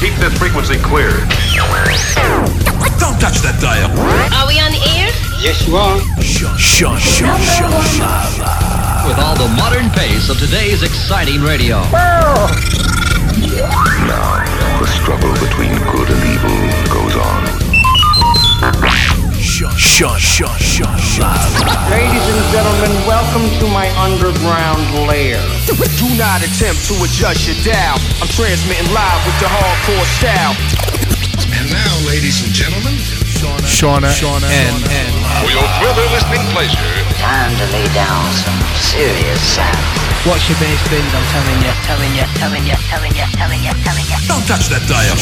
Keep this frequency clear. Don't touch that dial. Are we on the air? Yes, you are. Shut, shut, shut, shut, With all the modern pace of today's exciting radio. Now, the struggle between good and evil goes on. Shut, shut, shut, shut, shut. Ladies and gentlemen, welcome to my underground lair. Do not attempt to adjust your dial. I'm transmitting live with the hardcore style. And now, ladies and gentlemen, Shauna, Shauna, and, and for your further listening pleasure, Time to lay down some serious sound. Watch your bass bins, I'm telling you, telling you, telling you, telling you, telling you, telling you. don't touch that dial.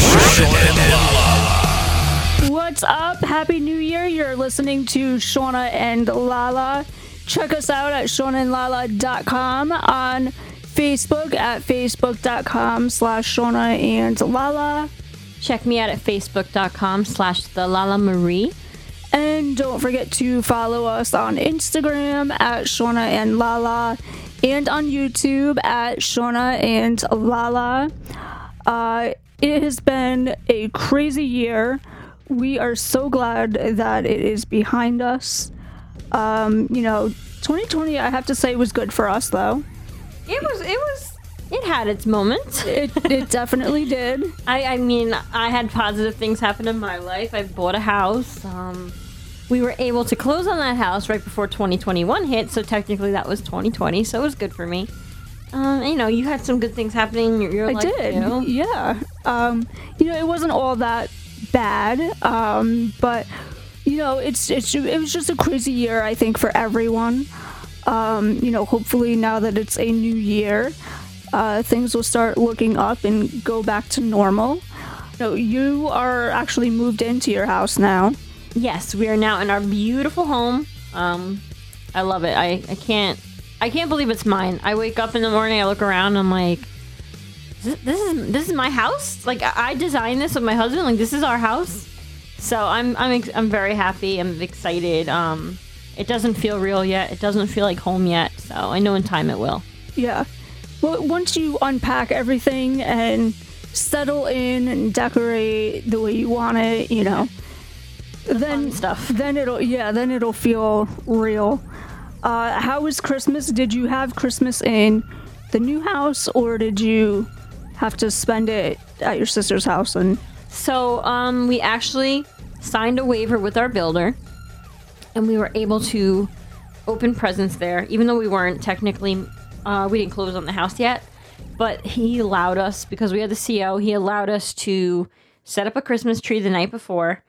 What's up? Happy New Year. You're listening to Shauna and Lala. Check us out at shaunaandlala.com on Facebook at facebook.com slash Shauna and Lala. Check me out at facebook.com slash the Lala Marie. And don't forget to follow us on Instagram at Shauna and Lala and on YouTube at Shauna and Lala. Uh, it has been a crazy year. We are so glad that it is behind us. Um, you know, 2020, I have to say, was good for us, though. It was, it was, it had its moments. It, it definitely did. I, I mean, I had positive things happen in my life. I bought a house. Um, we were able to close on that house right before 2021 hit, so technically that was 2020, so it was good for me. Um, you know, you had some good things happening in your, your I life did. too. Yeah. Um, you know, it wasn't all that bad. Um, but you know, it's it's it was just a crazy year, I think, for everyone. Um, you know, hopefully now that it's a new year, uh, things will start looking up and go back to normal. No, you are actually moved into your house now. Yes, we are now in our beautiful home. Um, I love it. I, I can't I can't believe it's mine. I wake up in the morning, I look around, I'm like, this, this is this is my house. Like I designed this with my husband. Like this is our house. So I'm I'm ex- I'm very happy. I'm excited. Um, it doesn't feel real yet. It doesn't feel like home yet. So I know in time it will. Yeah. Well, once you unpack everything and settle in and decorate the way you want it, you know, then stuff. Then it'll yeah, then it'll feel real. Uh, how was Christmas? Did you have Christmas in the new house, or did you have to spend it at your sister's house? And So um, we actually signed a waiver with our builder, and we were able to open presents there, even though we weren't technically, uh, we didn't close on the house yet. But he allowed us because we had the CO. He allowed us to set up a Christmas tree the night before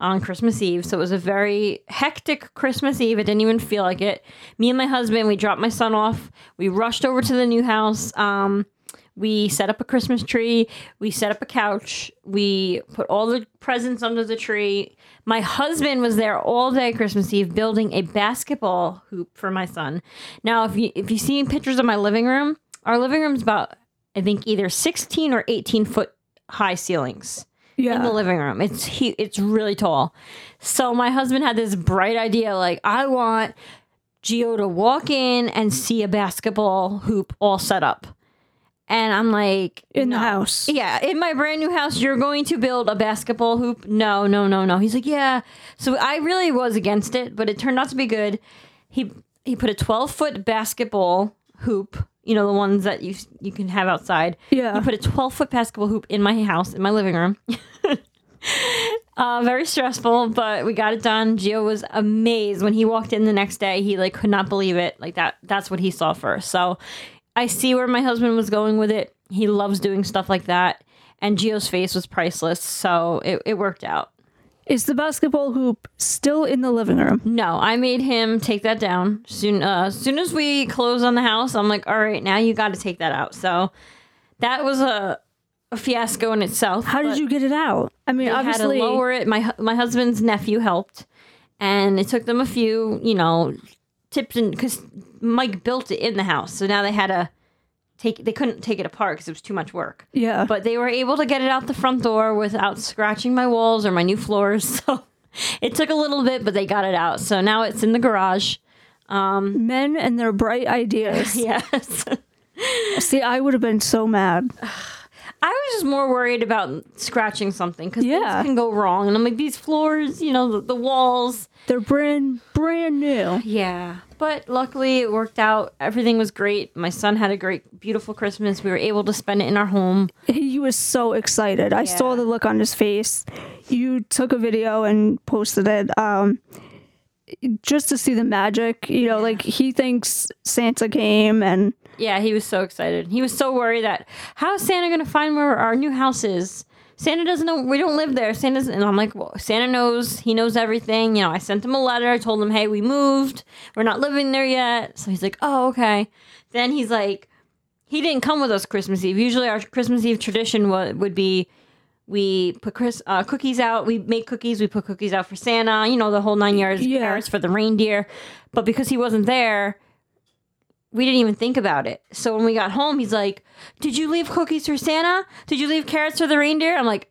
on Christmas Eve. So it was a very hectic Christmas Eve. It didn't even feel like it. Me and my husband, we dropped my son off. We rushed over to the new house. Um, we set up a Christmas tree. We set up a couch. We put all the presents under the tree. My husband was there all day Christmas Eve building a basketball hoop for my son. Now, if you if you see pictures of my living room, our living room's about I think either 16 or 18 foot high ceilings yeah, in the living room. It's he, it's really tall. So my husband had this bright idea like I want Gio to walk in and see a basketball hoop all set up. And I'm like in the house. Yeah, in my brand new house, you're going to build a basketball hoop? No, no, no, no. He's like, yeah. So I really was against it, but it turned out to be good. He he put a 12 foot basketball hoop. You know the ones that you you can have outside. Yeah. He put a 12 foot basketball hoop in my house in my living room. uh, very stressful, but we got it done. Gio was amazed when he walked in the next day. He like could not believe it. Like that. That's what he saw first. So I see where my husband was going with it. He loves doing stuff like that. And Gio's face was priceless, so it, it worked out. Is the basketball hoop still in the living room? No, I made him take that down. Soon uh, as soon as we close on the house, I'm like, all right, now you got to take that out. So that was a, a fiasco in itself. How did you get it out? I mean, obviously, had to lower it. My my husband's nephew helped, and it took them a few, you know, tips and because Mike built it in the house, so now they had to take. They couldn't take it apart because it was too much work. yeah. But they were able to get it out the front door without scratching my walls or my new floors. So it took a little bit, but they got it out. So now it's in the garage. Um, Men and their bright ideas. Yes. See, I would have been so mad. I was just more worried about scratching something because Yeah. things can go wrong. And I'm like, these floors, you know, the, the walls. They're brand brand new. Yeah. But luckily it worked out. Everything was great. My son had a great, beautiful Christmas. We were able to spend it in our home. He was so excited. I saw the look on his face. You took a video and posted it. Um, just to see the magic, you know, like he thinks Santa came and Yeah, he was so excited. He was so worried that how is Santa going to find where our new house is? Santa doesn't know. We don't live there. Santa's, and I'm like, well, Santa knows. He knows everything. You know, I sent him a letter. I told him, hey, we moved. We're not living there yet. So he's like, oh, okay. Then he's like, he didn't come with us Christmas Eve. Usually our Christmas Eve tradition would would be we put Chris, uh, cookies out. We make cookies. We put cookies out for Santa. You know, the whole nine yards. Yeah. For the reindeer. But because he wasn't there, we didn't even think about it. So when we got home, he's like, "Did you leave cookies for Santa? Did you leave carrots for the reindeer?" I'm like,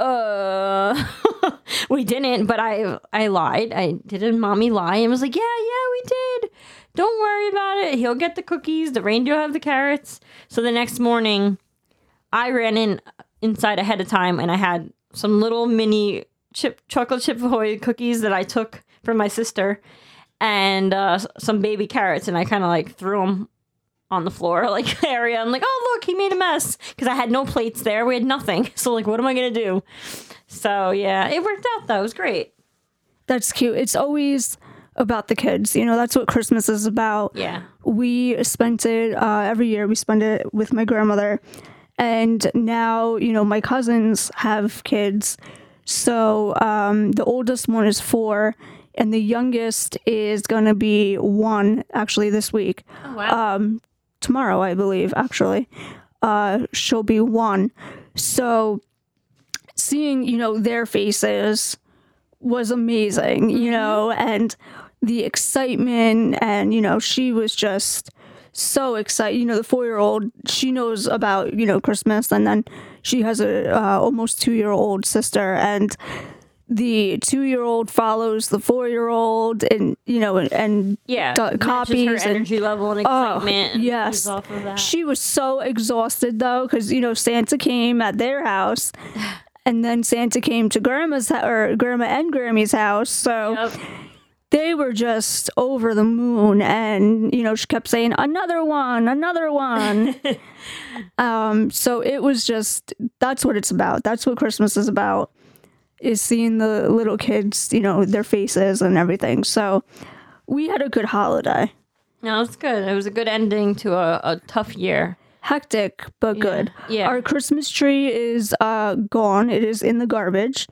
"Uh, we didn't." But I I lied. I did a mommy lie and was like, "Yeah, yeah, we did. Don't worry about it. He'll get the cookies. The reindeer will have the carrots." So the next morning, I ran in inside ahead of time and I had some little mini chip chocolate chip ahoy cookies that I took from my sister and uh, some baby carrots and I kind of like threw them on the floor like area. I'm like, oh look, he made a mess because I had no plates there. We had nothing. So like, what am I gonna do? So yeah, it worked out though. It was great. that's cute. It's always about the kids. You know, that's what Christmas is about. Yeah. we spent it uh, every year we spend it with my grandmother and now you know my cousins have kids so um, the oldest one is four and the youngest is going to be one actually this week. Oh, wow. um, tomorrow i believe actually. Uh, she'll be one. So seeing you know their faces was amazing you know and the excitement and you know she was just so excited. You know the four year old she knows about you know christmas and then she has a uh, almost two year old sister and the two year old follows the four year old and you know and, and yeah. matches copies her and- energy level and Oh, excitement. and yes. Off of that. She was so exhausted though, because you know Santa came at their house, and then Santa came to Grandma's or Grandma and Grammy's house. So Yep. they were just over the moon, and you know she kept saying another one, another one. um, so it was just that's what it's about. That's what Christmas is about. Is seeing the little kids, you know, their faces and everything. So we had a good holiday. No, it's good. It was a good ending to a, a tough year. hectic but good. yeah. Our Christmas tree is uh gone. It is in the garbage.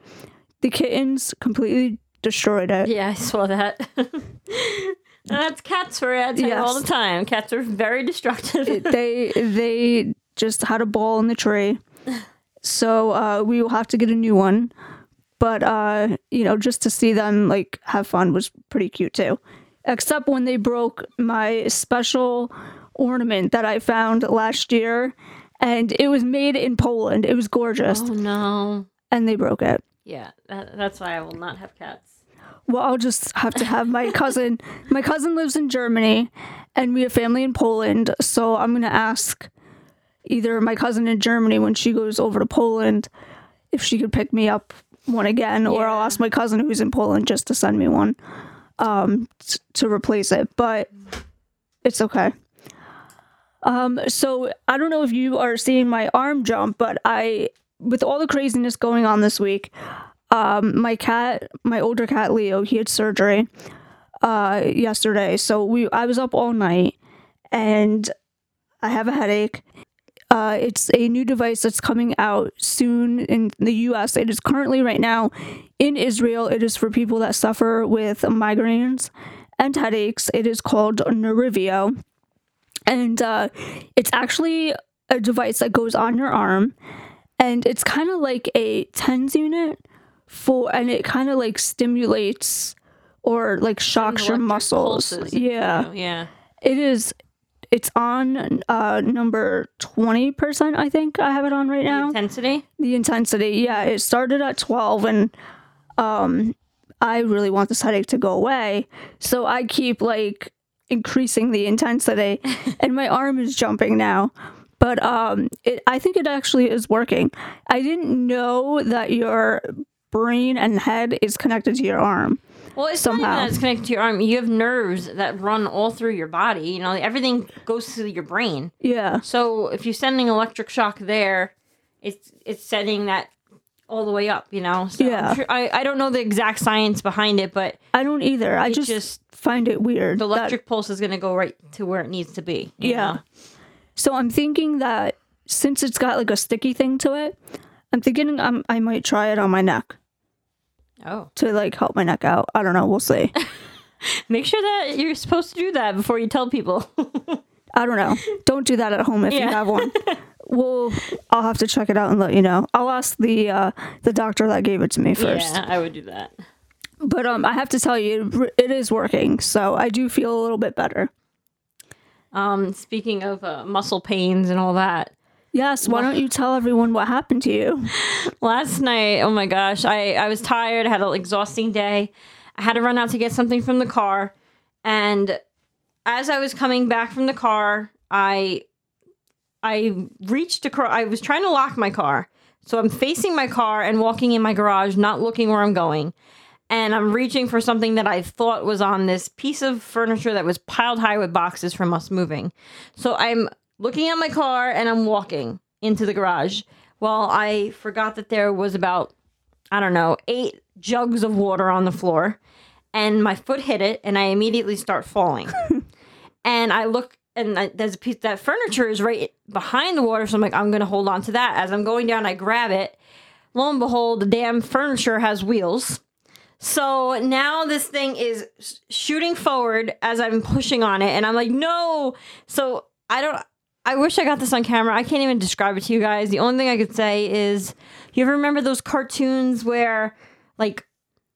The kittens completely destroyed it. Yeah, I saw that. That's cats for you. I tell you all the time. Cats are very destructive. They they just had a ball in the tree. So uh we will have to get a new one. But uh, you know, just to see them like have fun was pretty cute too. Except when they broke my special ornament that I found last year and it was made in Poland. It was gorgeous. oh no. And they broke it. Yeah, that, that's why I will not have cats. Well, I'll just have to have my cousin. my cousin lives in Germany, and we have family in Poland. So I'm gonna ask either my cousin in Germany when she goes over to Poland if she could pick me up one again, or I'll ask my cousin who's in Poland just to send me one um, t- to replace it. But it's okay. Um, so I don't know if you are seeing my arm jump, but I, with all the craziness going on this week, um, my cat, my older cat Leo, he had surgery uh, yesterday. So we, I was up all night, and I have a headache. Uh, it's a new device that's coming out soon in the U.S. It is currently right now in Israel. It is for people that suffer with migraines and headaches. It is called Nerivio, and uh, it's actually a device that goes on your arm, and it's kind of like a tens unit for, and it kind of like stimulates or like shocks your muscles. Yeah, you know, yeah. it is. It's on uh, number twenty percent. I think I have it on right now. Intensity. The intensity, yeah, it started at 12 and um I really want this headache to go away. So I keep like increasing the intensity and my arm is jumping now. But um, it, I think it actually is working. I didn't know that your brain and head is connected to your arm. Well, it's Somehow. not even that it's connected to your arm. You have nerves that run all through your body. You know, everything goes through your brain. Yeah. So if you're sending electric shock there, it's it's sending that all the way up. You know. So Yeah. sure- I I don't know the exact science behind it, but I don't either. I just, just- find it weird. the that- electric pulse is going to go right to where it needs to be. Yeah. know? So I'm thinking that since it's got like a sticky thing to it, I'm thinking um, I might try it on my neck Oh. to like help my neck out. I don't know. We'll see. Make sure that you're supposed to do that before you tell people. I don't know. Don't do that at home if you have one. Well, I'll have to check it out and let you know. I'll ask the uh, the doctor that gave it to me first. Yeah, I would do that. But um, I have to tell you, it is working. So I do feel a little bit better. Um, speaking of uh, muscle pains and all that, Yes. Why don't you tell everyone what happened to you? last night, oh my gosh, I, I was tired. I had an exhausting day. I had to run out to get something from the car. And as I was coming back from the car, I I reached across, I was trying to lock my car. So I'm facing my car and walking in my garage, not looking where I'm going. And I'm reaching for something that I thought was on this piece of furniture that was piled high with boxes from us moving. So I'm looking at my car and I'm walking into the garage. Well, I forgot that there was about, I don't know, eight jugs of water on the floor. And my foot hit it and I immediately start falling. and I look and I, there's a piece that furniture is right behind the water. So I'm like, I'm going to hold on to that. As I'm going down, I grab it. Lo and behold, the damn furniture has wheels. So now this thing is shooting forward as I'm pushing on it, and I'm like, no. So I don't. I wish I got this on camera. I can't even describe it to you guys. The only thing I could say is, you ever remember those cartoons where, like,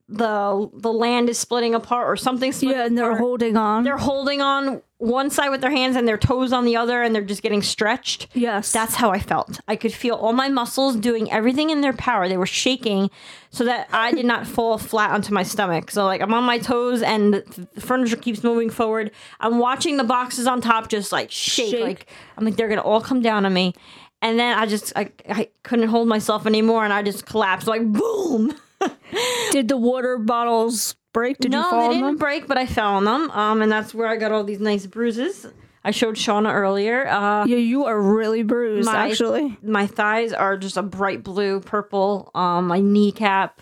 the the land is splitting apart or something? splitting Yeah, and they're apart? holding on. they're holding on one side with their hands and their toes on the other, and they're just getting stretched. yes. That's how I felt. I could feel all my muscles doing everything in their power. They were shaking so that I did not fall flat onto my stomach. So, like, I'm on my toes and the furniture keeps moving forward. I'm watching the boxes on top just like shake. Shake. Like, I'm like, they're going to all come down on me. And then I just, I, I couldn't hold myself anymore and I just collapsed, like, boom. Did the water bottles break? Did you no, fall they in didn't them? break, but I fell on them. Um, and that's where I got all these nice bruises. I showed Shauna earlier. Uh, Yeah, you are really bruised. My- actually, my thighs are just a bright blue purple um my kneecap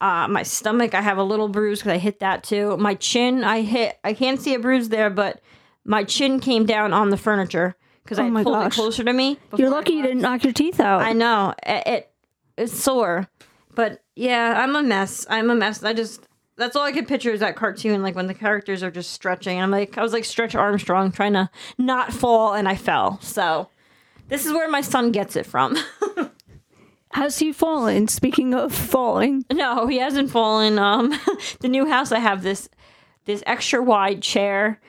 uh my stomach i have a little bruise because i hit that too my chin i hit i can't see a bruise there but my chin came down on the furniture because i Oh my pulled gosh. it closer to me you're lucky you didn't knock your teeth out. i know it, it it's sore but yeah i'm a mess i'm a mess i just that's all I could picture is that cartoon, like when the characters are just stretching. I'm like, I was like Stretch Armstrong trying to not fall, and I fell. So, this is where my son gets it from. Has he fallen? Speaking of falling, No, he hasn't fallen. Um, the new house I have this this extra wide chair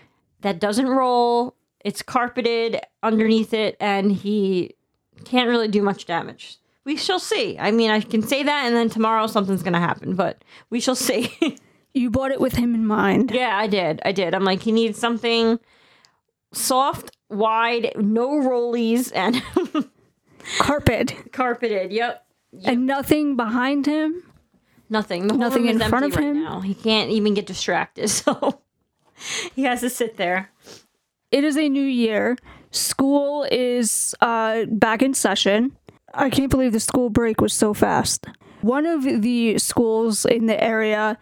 that doesn't roll. It's carpeted underneath it, and he can't really do much damage. We shall see. I mean, I can say that, and then tomorrow something's gonna happen, but we shall see. you bought it with him in mind. yeah, I did. I did. I'm like, he needs something soft, wide, no rollies, and Carpet carpeted. Yep. and nothing behind him. Nothing. Nothing in front of right him? Now. He can't even get distracted, so he has to sit there. It is a new year. School is uh, back in session. I can't believe the school break was so fast. One of the schools in the area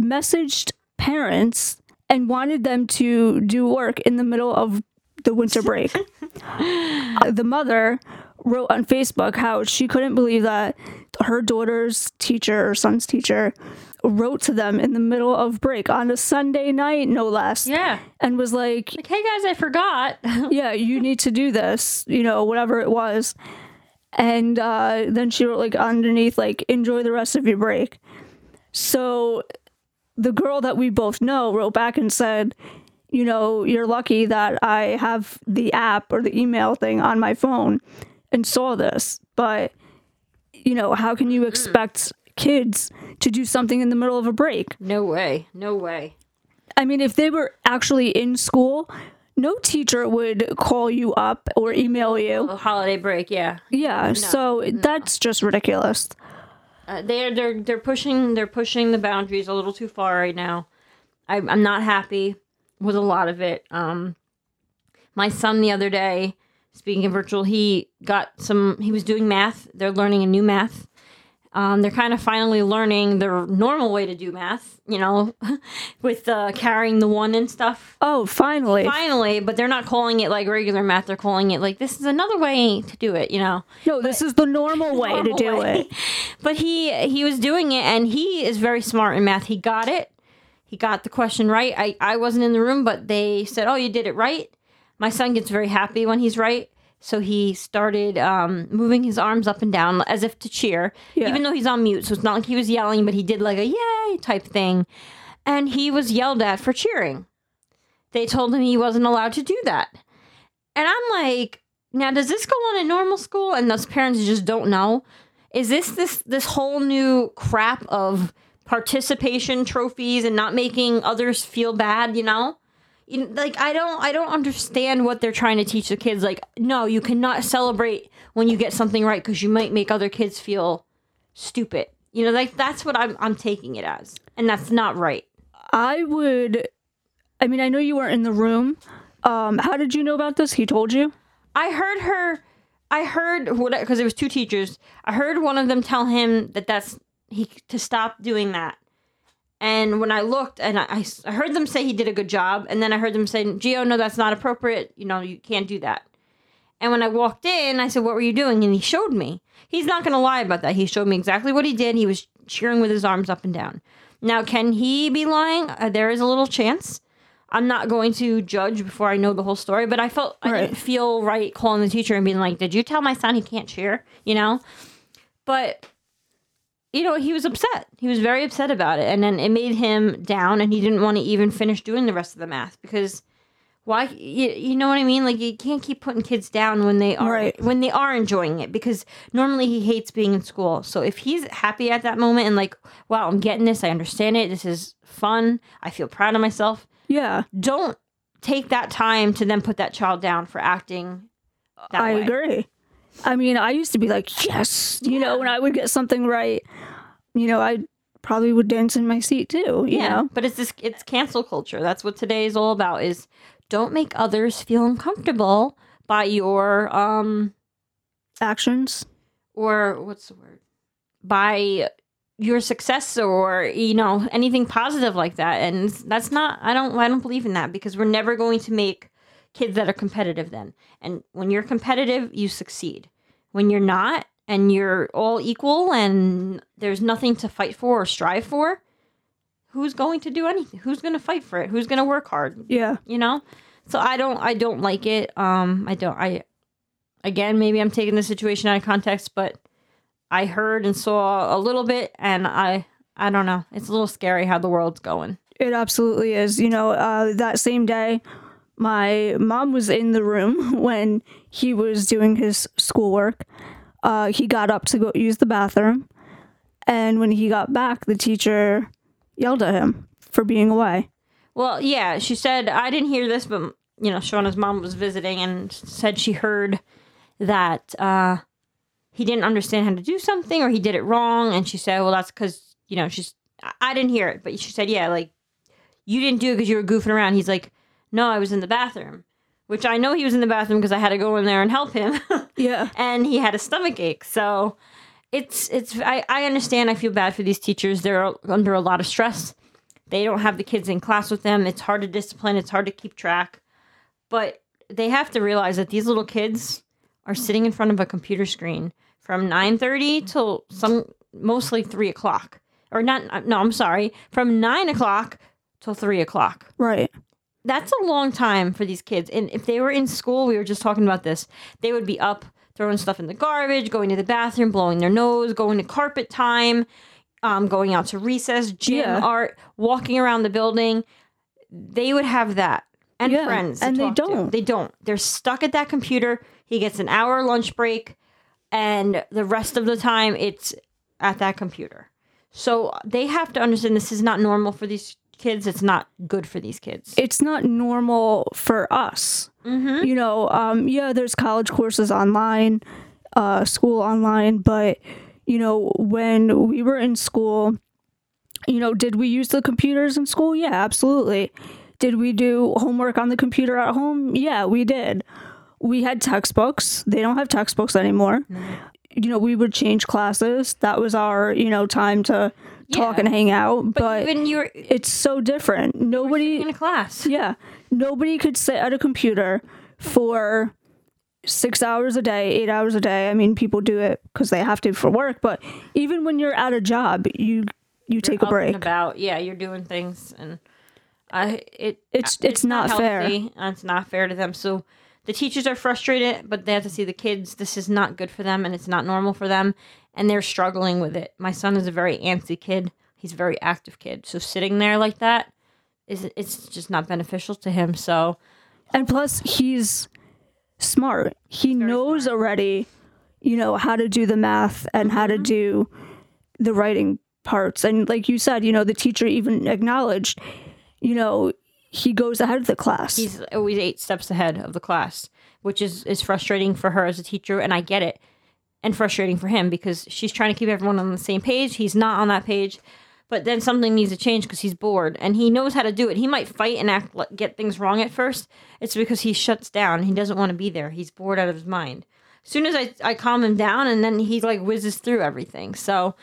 messaged parents and wanted them to do work in the middle of the winter break. Uh, the mother wrote on Facebook how she couldn't believe that her daughter's teacher or son's teacher wrote to them in the middle of break on a Sunday night, no less Yeah. and was like, Like, hey guys, I forgot. "Yeah, you need to do this," you know, whatever it was. And uh, then she wrote like underneath, like, "Enjoy the rest of your break." So the girl that we both know wrote back and said, "You know, you're lucky that I have the app or the email thing on my phone and saw this, but." You know, how can you expect kids to do something in the middle of a break? no way. No way. I mean, if they were actually in school, no teacher would call you up or email you. A holiday break, yeah. Yeah, so that's just ridiculous. Uh, they're they're they're pushing they're pushing the boundaries a little too far right now. I, I'm not happy with a lot of it. Um, my son the other day, speaking of virtual, he got some. He was doing math. They're learning a new math. Um, they're kind of finally learning the normal way to do math. You know, with uh, carrying the one and stuff. Oh, finally. Finally, but they're not calling it like regular math. They're calling it like this is another way to do it. You know. No, this is the normal way to do way. it. But he he was doing it, and he is very smart in math. He got it. He got the question right. I I wasn't in the room, but they said, "Oh, you did it right." My son gets very happy when he's right. So he started um, moving his arms up and down as if to cheer, Yeah. even though he's on mute. So it's not like he was yelling, but he did like a yay type thing. And he was yelled at for cheering. They told him he wasn't allowed to do that. And I'm like, now does this go on in normal school and those parents just don't know? Is this this this whole new crap of participation trophies and not making others feel bad, you know? You know, like I don't I don't understand what they're trying to teach the kids like no, you cannot celebrate when you get something right cuz you might make other kids feel stupid. You know, like that's what I'm I'm taking it as. And that's not right. I would. I mean, I know you weren't in the room. Um, how did you know about this? He told you. I heard her. I heard what because it was two teachers. I heard one of them tell him that that's he to stop doing that. And when I looked, and I heard them say he did a good job, and then I heard them say, "Gio, no, that's not appropriate. You know, you can't do that." And when I walked in, I said, "What were you doing?" And he showed me. He's not going to lie about that. He showed me exactly what he did. He was cheering with his arms up and down. Now, can he be lying? Uh, there is a little chance. I'm not going to judge before I know the whole story, but I felt I didn't feel right calling the teacher and being like, "Did you tell my son he can't cheer?" You know, but you know he was upset. He was very upset about it, and then it made him down, and he didn't want to even finish doing the rest of the math because why? You, you know what I mean? Like you can't keep putting kids down when they are Right. when they are enjoying it because normally he hates being in school. So if he's happy at that moment and like, wow, I'm getting this, I understand it. This is fun. I feel proud of myself Yeah, don't take that time to then put that child down for acting that I way. agree. I mean, I used to be like, yes, you know, when I would get something right, you know, I probably would dance in my seat too. You yeah know, but it's this it's cancel culture that's what today is all about is don't make others feel uncomfortable by your um actions. or what's the word by your success or you know anything positive like that and that's not i don't i don't believe in that because we're never going to make kids that are competitive then. And when you're competitive you succeed. When you're not and you're all equal and there's nothing to fight for or strive for who's going to do anything? Who's going to fight for it? Who's going to work hard? Yeah, you know? So i don't i don't like it. Um i don't i again maybe i'm taking the situation out of context but i heard and saw a little bit and i i don't know. It's a little scary how the world's going. It absolutely is. You know, uh, that same day, my mom was in the room when he was doing his schoolwork. Uh, he got up to go use the bathroom, and when he got back, the teacher yelled at him for being away. well yeah she said i didn't hear this but you know shauna's mom was visiting and said she heard that uh he didn't understand how to do something or he did it wrong and she said well that's because you know she's I- i didn't hear it but she said yeah like you didn't do it because you were goofing around he's like no i was in the bathroom which i know he was in the bathroom because i had to go in there and help him. Yeah, and he had a stomach ache. So it's it's I, I understand. I feel bad for these teachers. They're under a lot of stress. They don't have the kids in class with them. It's hard to discipline. It's hard to keep track. But they have to realize that these little kids are sitting in front of a computer screen from 9.30 till some mostly 3 o'clock. Or not no i'm sorry. From 9 o'clock till 3 o'clock. Right. That's a long time for these kids. And if they were in school, we were just talking about this, they would be up throwing stuff in the garbage, going to the bathroom, blowing their nose, going to carpet time, um, going out to recess, gym, Yeah. art, walking around the building. They would have that and Yeah, friends. and they don't. They don't. They're stuck at that computer. He gets an hour lunch break, and the rest of the time it's at that computer. So they have to understand this is not normal for these kids, it's not good for these kids. it's not normal for us. You know, um, yeah, there's college courses online, uh, school online, but you know, when we were in school, you know, did we use the computers in school? Yeah, absolutely. Did we do homework on the computer at home? Yeah, we did. We had textbooks. They don't have textbooks anymore. You know, we would change classes. That was our, you know, time to talk and hang out. But, but even you're it's so different. Nobody in a class. yeah. Nobody could sit at a computer for six hours a day, eight hours a day. I mean, people do it because they have to for work, but even when you're at a job, you you take a break. about yeah you're doing things and i it It's- it's not fair. healthy, and it's not fair to them so the teachers are frustrated but they have to see the kids this is not good for them and it's not normal for them and they're struggling with it my son is a very antsy kid he's a very active kid so sitting there like that is it's just not beneficial to him so And plus, he's smart. He knows already, you know, how to do the math and how Mm-hmm. to do the writing parts. And like you said, you know, the teacher even acknowledged, you know, he goes ahead of the class. he's always eight steps ahead of the class which is is frustrating for her as a teacher and i get it and frustrating for him because she's trying to keep everyone on the same page. He's not on that page but then something needs to change because he's bored and he knows how to do it. He might fight and act get things wrong at first. It's because he shuts down. He doesn't want to be there. He's bored out of his mind. As soon as I, I calm him down and then he like whizzes through everything. So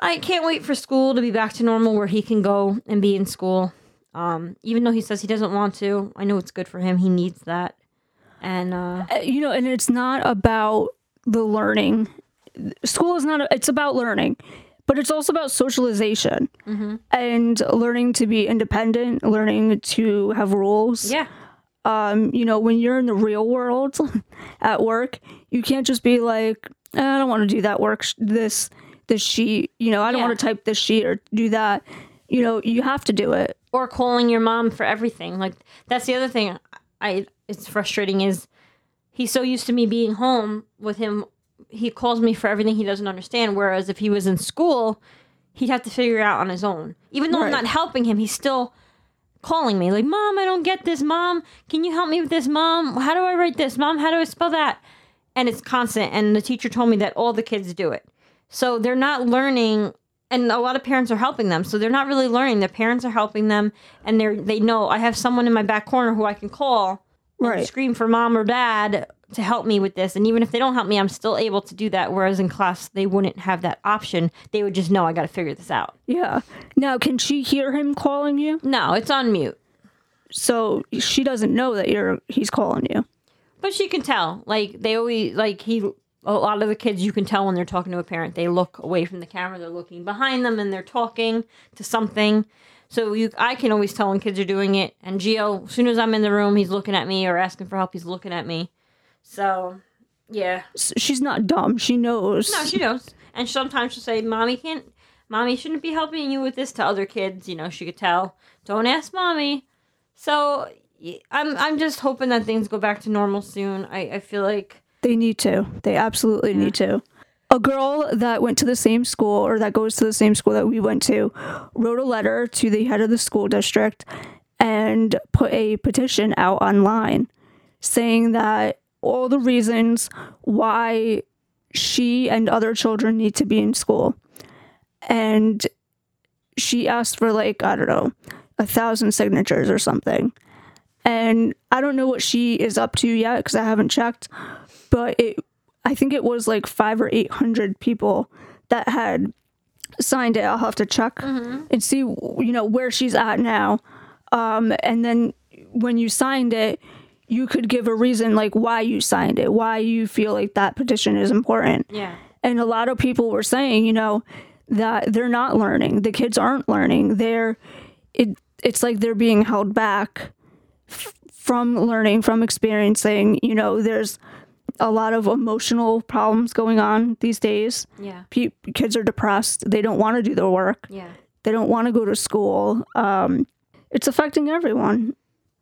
i can't wait for school to be back to normal where he can go and be in school um, even though he says he doesn't want to, I know it's good for him. He needs that. And uh, Uh, you know, and it's not about the learning. School is not, it's about learning, but it's also about socialization and learning to be independent, learning to have rules. yeah, Um, you know, when you're in the real world at work, you can't just be like, "Eh, I don't want to do that work, sh- this, this sheet, you know, I don't Yeah. want to type this sheet or do that. You know, you have to do it. or calling your mom for everything. Like that's the other thing. I it's frustrating is he's so used to me being home with him. He calls me for everything he doesn't understand. Whereas if he was in school, he'd have to figure it out on his own. Even though I'm not helping him, he's still calling me like, "Mom, I don't get this. Mom, can you help me with this? Mom, how do I write this? Mom, how do I spell that?" And it's constant. And the teacher told me that all the kids do it. So they're not learning and a lot of parents are helping them. So they're not really learning. Their parents are helping them and they're they know I have someone in my back corner who I can call and Right. scream for mom or dad to help me with this. And even if they don't help me, I'm still able to do that. Whereas in class they wouldn't have that option. They would just know I gotta figure this out. Yeah. Now, can she hear him calling you? No, it's on mute. So she doesn't know that you're he's calling you. But she can tell. Like they always like he a lot of the kids you can tell when they're talking to a parent. They look away from the camera, they're looking behind them and they're talking to something. So you I can always tell when kids are doing it. And Gio, as soon as I'm in the room, he's looking at me or asking for help, he's looking at me. So yeah. She's not dumb. She knows. No, she knows. And sometimes she'll say, Mommy can't Mommy shouldn't be helping you with this to other kids, you know, she could tell. Don't ask mommy. So I'm I'm just hoping that things go back to normal soon. I, I feel like They need to. They absolutely need to. A girl that went to the same school or that goes to the same school that we went to wrote a letter to the head of the school district and put a petition out online saying that all the reasons why she and other children need to be in school. And she asked for like, I don't know, a thousand signatures or something. And I don't know what she is up to yet because I haven't checked but it I think it was like five or eight hundred people that had signed it. I'll have to check and see you know where she's at now. Um, and then when you signed it, you could give a reason like why you signed it, why you feel like that petition is important. Yeah. And a lot of people were saying, you know, that they're not learning. The kids aren't learning. They're it it's like they're being held back f- from learning, from experiencing, you know, there's a lot of emotional problems going on these days. Yeah. Kids are depressed. They don't want to do their work. Yeah. They don't want to go to school. Um, it's affecting everyone.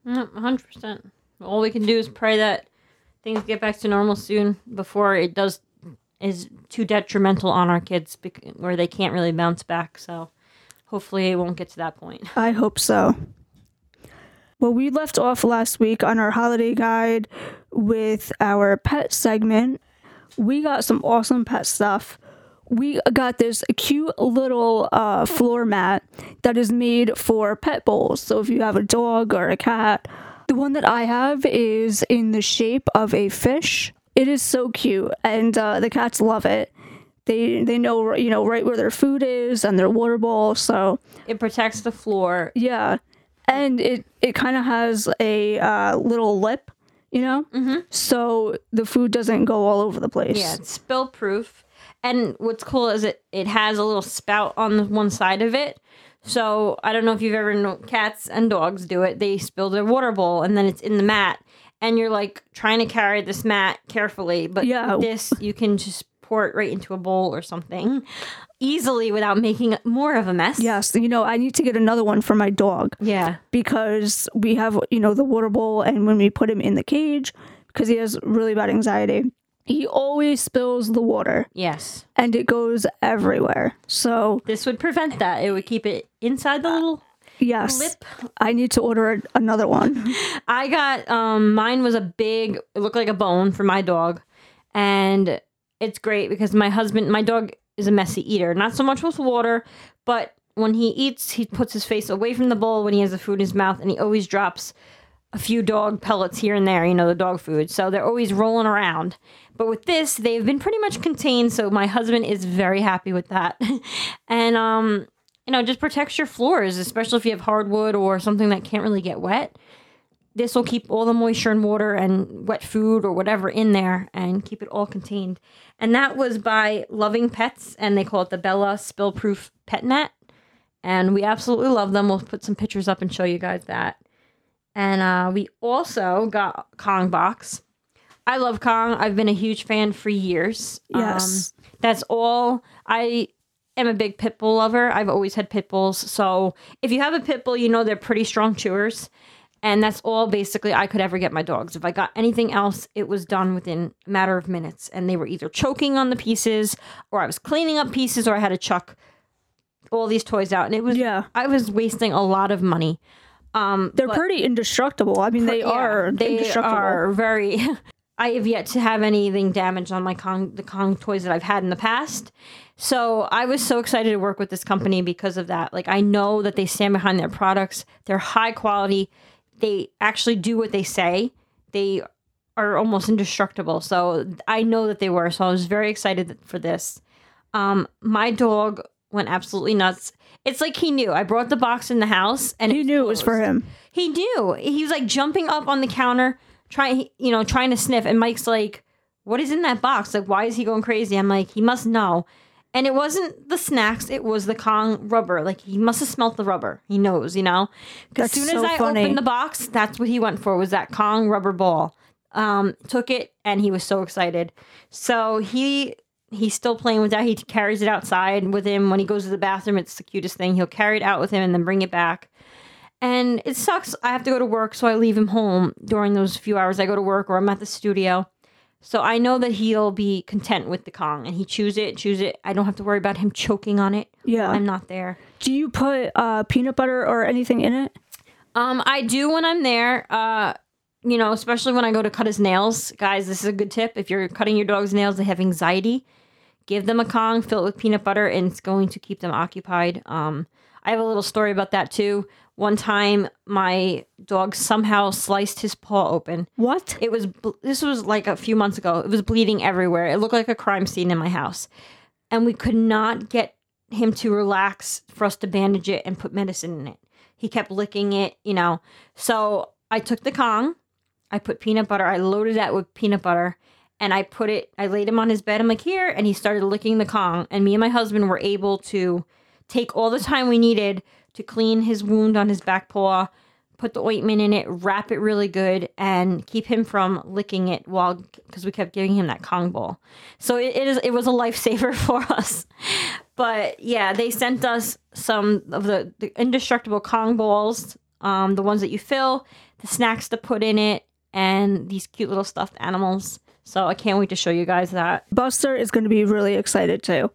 Mm, 100%. All we can do is pray that things get back to normal soon before it does is too detrimental on our kids bec- where they can't really bounce back. So hopefully it won't get to that point. I hope so. Well, we left off last week on our holiday guide with our pet segment. We got some awesome pet stuff. We got this cute little uh, floor mat that is made for pet bowls. So if you have a dog or a cat, the one that I have is in the shape of a fish. It is so cute, and uh, the cats love it. They they know you know right where their food is and their water bowl. So It protects the floor. yeah, and it it kind of has a uh, little lip, you know, mm-hmm. so the food doesn't go all over the place. Yeah, it's spill proof. And what's cool is it it has a little spout on the one side of it. So I don't know if you've ever known cats and dogs do it. They spill their water bowl and then it's in the mat, and you're like trying to carry this mat carefully. But Yeah. this you can just pour it right into a bowl or something easily without making more of a mess. Yes, you know, I need to get another one for my dog Yeah. because we have you know the water bowl, and when we put him in the cage, because he has really bad anxiety, he always spills the water, Yes. and it goes everywhere. So This would prevent that. It would keep it inside the little yes, lip. I need to order another one. I got um mine was a big it looked like a bone for my dog and it's great because my husband my dog is a messy eater. Not so much with water but when he eats he puts his face away from the bowl when he has the food in his mouth and he always drops a few dog pellets here and there you know the dog food. So they're always rolling around. But with this they've been pretty much contained so my husband is very happy with that. And um you know just protects your floors especially if you have hardwood or something that can't really get wet this will keep all the moisture and water and wet food or whatever in there and keep it all contained. And that was by Loving Pets, and they call it the Bella Spill Proof Pet Mat. And we absolutely love them. We'll put some pictures up and show you guys that. And uh, we also got Kong Box. I love Kong. I've been a huge fan for years. Yes. Um, that's all. I am a big pit bull lover. I've always had pit bulls. So if you have a pit bull, you know they're pretty strong chewers. And that's all basically I could ever get my dogs. If I got anything else, it was done within a matter of minutes. And they were either choking on the pieces, or I was cleaning up pieces, or I had to chuck all these toys out. And it was, Yeah. I was wasting a lot of money. Um, They're pretty indestructible. I mean, they yeah, are they are very. I have yet to have anything damaged on my Kong the Kong toys that I've had in the past. So I was so excited to work with this company because of that. Like I know that they stand behind their products. They're high quality. They actually do what they say. They are almost indestructible. So I know that they were. So I was very excited for this. Um, my dog went absolutely nuts. It's like he knew. I brought the box in the house and he knew it was for him. He knew. He was like jumping up on the counter, trying, you know, trying to sniff. And Mike's like, "What is in that box? Like, why is he going crazy?" I'm like, "He must know." And it wasn't the snacks; it was the Kong rubber. Like he must have smelt the rubber. He knows, you know. 'Cause That's as soon as I funny. opened the box, that's what he went for. Was that Kong rubber ball? Um, took it, and he was so excited. So he he's still playing with that. He carries it outside with him when he goes to the bathroom. It's the cutest thing. He'll carry it out with him and then bring it back. And it sucks. I have to go to work, so I leave him home during those few hours I go to work or I'm at the studio. So I know that he'll be content with the Kong and he chews it, chews it. I don't have to worry about him choking on it. Yeah. I'm not there. Do you put uh, peanut butter or anything in it? Um, I do when I'm there. Uh, you know, especially when I go to cut his nails. Guys, this is a good tip. If you're cutting your dog's nails, they have anxiety. Give them a Kong, fill it with peanut butter, and it's going to keep them occupied. Um, I have a little story about that too. One time, my dog somehow sliced his paw open. What? It was this was like a few months ago. It was bleeding everywhere. It looked like a crime scene in my house, and we could not get him to relax for us to bandage it and put medicine in it. He kept licking it, you know. So I took the Kong, I put peanut butter, I loaded that with peanut butter, and I put it. I laid him on his bed. I'm like here, and he started licking the Kong, and me and my husband were able to take all the time we needed to clean his wound on his back paw, put the ointment in it, wrap it really good, and keep him from licking it while because we kept giving him that Kong ball. So it, it is it was a lifesaver for us. But yeah, they sent us some of the, the indestructible Kong balls, um, the ones that you fill, the snacks to put in it, and these cute little stuffed animals. So I can't wait to show you guys that. Buster is going to be really excited too.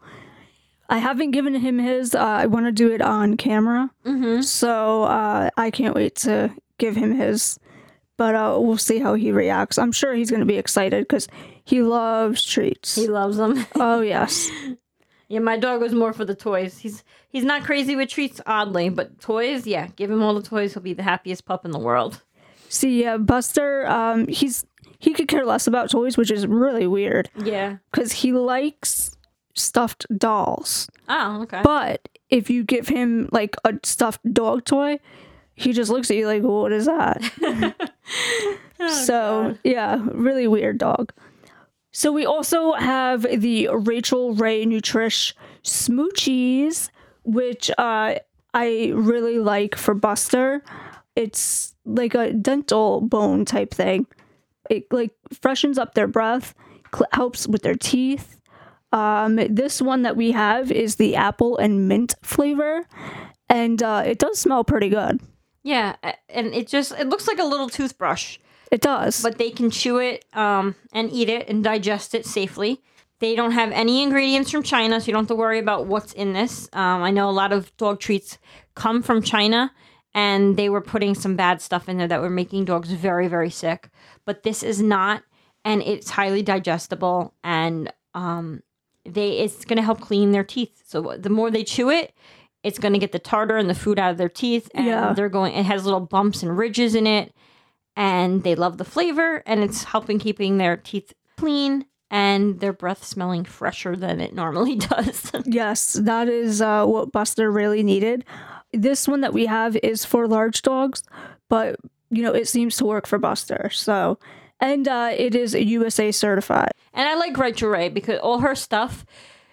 I haven't given him his. Uh, I want to do it on camera. Mm-hmm. So uh, I can't wait to give him his. But uh, we'll see how he reacts. I'm sure he's going to be excited because he loves treats. He loves them. oh, yes. yeah, my dog was more for the toys. He's he's not crazy with treats, oddly, but toys, yeah, give him all the toys. He'll be the happiest pup in the world. See, yeah, Buster, um, he's he could care less about toys, which is really weird Yeah. because he likes stuffed dolls. Oh, okay. But if you give him like a stuffed dog toy, he just looks at you like, "What is that?" so yeah, really weird dog. So we also have the Rachael Ray Nutrish Smoochies, which uh, I really like for Buster. It's like a dental bone type thing. It like freshens up their breath, cl- helps with their teeth. Um, this one that we have is the apple and mint flavor, and uh, it does smell pretty good. yeah, and it just it looks like a little toothbrush, It does. but they can chew it um, and eat it and digest it safely. They don't have any ingredients from China, so you don't have to worry about what's in this. Um, I know a lot of dog treats come from China, and they were putting some bad stuff in there that were making dogs very, very sick. But this is not, and it's highly digestible, and um, they it's going to help clean their teeth. So the more they chew it, it's going to get the tartar and the food out of their teeth, and Yeah. they're going. It has little bumps and ridges in it, and they love the flavor, and it's helping keeping their teeth clean and their breath smelling fresher than it normally does. Yes, that is uh, what Buster really needed. This one that we have is for large dogs, but you know it seems to work for Buster. So, and uh, it is USA certified. And I like Rachael Ray because all her stuff,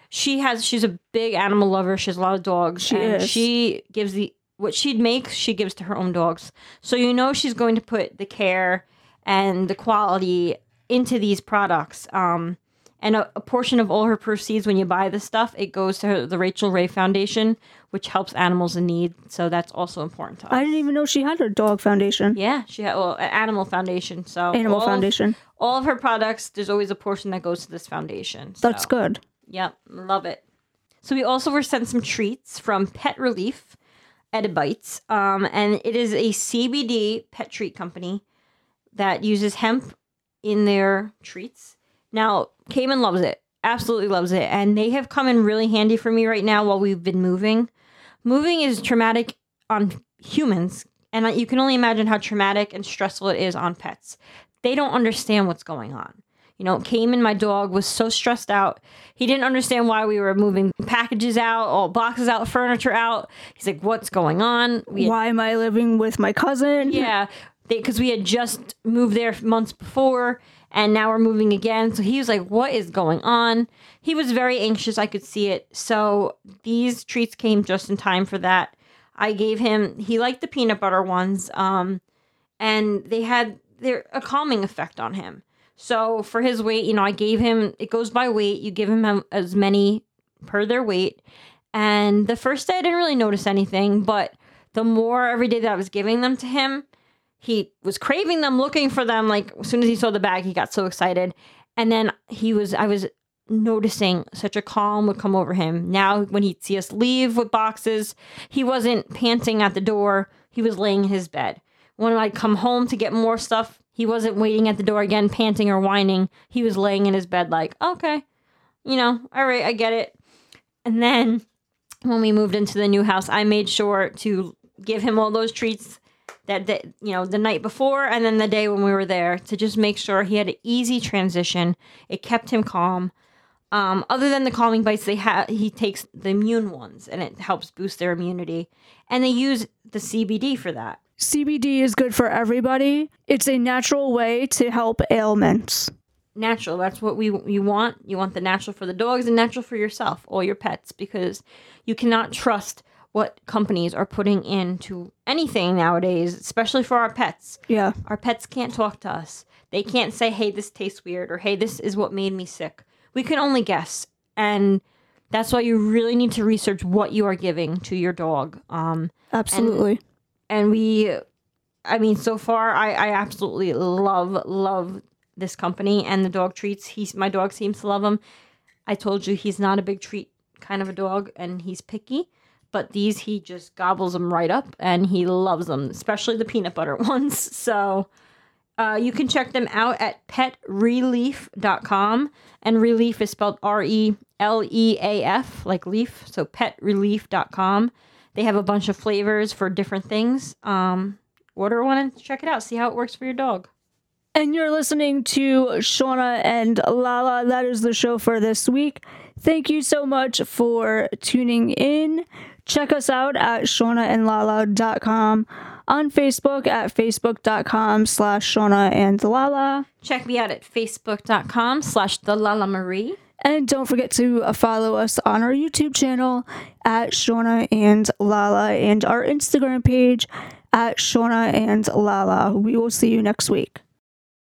she has. She's a big animal lover. She has a lot of dogs. She and is. She gives the what she'd make. She gives to her own dogs. So you know she's going to put the care and the quality into these products. Um, and a, a portion of all her proceeds when you buy the stuff, it goes to her, the Rachael Ray Foundation, which helps animals in need. So that's also important to us. I didn't even know she had a dog foundation. Yeah, she had well, an animal foundation. So Animal all of- foundation. all of her products, there's always a portion that goes to this foundation. That's good. Yep, love it. So we also were sent some treats from Pet Releaf, Edibites, um, and it is a CBD pet treat company that uses hemp in their treats. Now, Cayman loves it, absolutely loves it, and they have come in really handy for me right now while we've been moving. Moving is traumatic on humans, and you can only imagine how traumatic and stressful it is on pets. They don't understand what's going on. You know, Cayman, my dog, was so stressed out. He didn't understand why we were moving packages out, all boxes out, furniture out. He's like, "What's going on?" We had- Why am I living with my cousin? yeah, because we had just moved there months before, and now we're moving again. So he was like, "What is going on?" He was very anxious. I could see it. So these treats came just in time for that. I gave him. He liked the peanut butter ones, um, and they had they're a calming effect on him. So for his weight, you know, I gave him. It goes by weight. You give him as many per their weight. And the first day, I didn't really notice anything, but the more every day that I was giving them to him, he was craving them, looking for them. Like as soon as he saw the bag, he got so excited. And then he was, I was noticing such a calm would come over him. Now, when he'd see us leave with boxes, he wasn't panting at the door. He was laying in his bed. When I'd come home to get more stuff, he wasn't waiting at the door again, panting or whining. He was laying in his bed, like, okay, you know, all right, I get it. And then when we moved into the new house, I made sure to give him all those treats that, that you know the night before and then the day when we were there to just make sure he had an easy transition. It kept him calm. Um, other than the calming bites, they have he takes the immune ones and it helps boost their immunity, and they use the CBD for that. CBD is good for everybody. It's a natural way to help ailments. natural. That's what we you want. You want the natural for the dogs and natural for yourself, all your pets, because you cannot trust what companies are putting into anything nowadays, especially for our pets. Yeah. Our pets can't talk to us. They can't say, "Hey, this tastes weird," or "Hey, this is what made me sick." We can only guess, and that's why you really need to research what you are giving to your dog. Um, Absolutely. and we i mean so far i i absolutely love love this company and the dog treats he's my dog seems to love them i told you he's not a big treat kind of a dog and he's picky. But these, he just gobbles them right up and he loves them, especially the peanut butter ones. So uh, you can check them out at petreleaf.com. And releaf is spelled R E L E A F, like leaf. So petreleaf.com. They have a bunch of flavors for different things. Um, order one and check it out. See how it works for your dog. And you're listening to Shauna and Lala. That is the show for this week. Thank you so much for tuning in. Check us out at shaunaandlala.com, on Facebook at facebook.com slash Shauna and Lala. Check me out at facebook.com slash the Lala Marie. And don't forget to follow us on our YouTube channel at Shauna and Lala and our Instagram page at Shauna and Lala. We will see you next week.